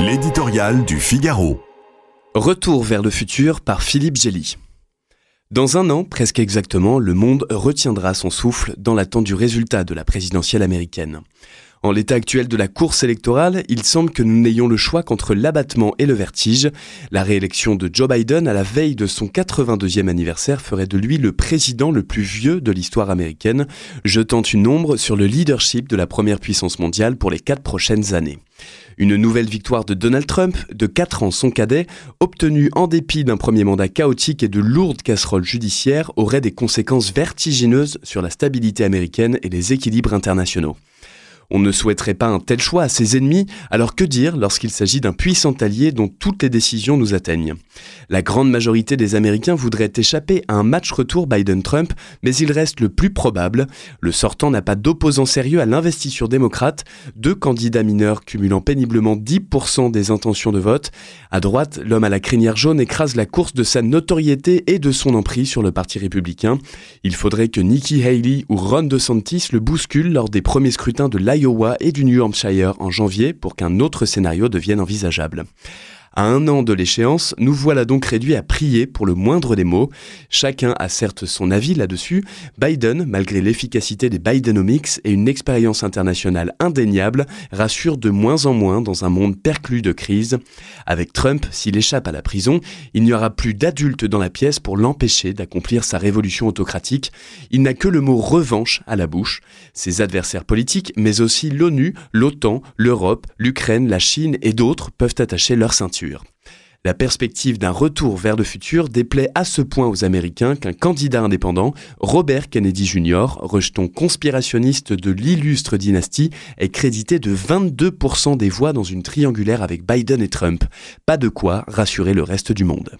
L'éditorial du Figaro. Retour vers le futur par Philippe Gély. Dans un an, presque exactement, le monde retiendra son souffle dans l'attente du résultat de la présidentielle américaine. En l'état actuel de la course électorale, il semble que nous n'ayons le choix qu'entre l'abattement et le vertige. La réélection de Joe Biden à la veille de son 82e anniversaire ferait de lui le président le plus vieux de l'histoire américaine, jetant une ombre sur le leadership de la première puissance mondiale pour les quatre prochaines années. Une nouvelle victoire de Donald Trump, de 4 ans son cadet, obtenue en dépit d'un premier mandat chaotique et de lourdes casseroles judiciaires, aurait des conséquences vertigineuses sur la stabilité américaine et les équilibres internationaux. On ne souhaiterait pas un tel choix à ses ennemis, alors que dire lorsqu'il s'agit d'un puissant allié dont toutes les décisions nous atteignent? La grande majorité des Américains voudraient échapper à un match retour Biden-Trump, mais il reste le plus probable. Le sortant n'a pas d'opposant sérieux à l'investiture démocrate, deux candidats mineurs cumulant péniblement 10% des intentions de vote. À droite, l'homme à la crinière jaune écrase la course de sa notoriété et de son emprise sur le Parti républicain. Il faudrait que Nikki Haley ou Ron DeSantis le bousculent lors des premiers scrutins de l'Iowa et du New Hampshire en janvier pour qu'un autre scénario devienne envisageable. À un an de l'échéance, nous voilà donc réduits à prier pour le moindre des mots. Chacun a certes son avis là-dessus. Biden, malgré l'efficacité des Bidenomics et une expérience internationale indéniable, rassure de moins en moins dans un monde perclus de crise. Avec Trump, s'il échappe à la prison, il n'y aura plus d'adultes dans la pièce pour l'empêcher d'accomplir sa révolution autocratique. Il n'a que le mot revanche à la bouche. Ses adversaires politiques, mais aussi l'ONU, l'OTAN, l'Europe, l'Ukraine, la Chine et d'autres peuvent attacher leur ceinture. La perspective d'un retour vers le futur déplaît à ce point aux Américains qu'un candidat indépendant, Robert Kennedy Jr., rejeton conspirationniste de l'illustre dynastie, est crédité de 22% des voix dans une triangulaire avec Biden et Trump. Pas de quoi rassurer le reste du monde.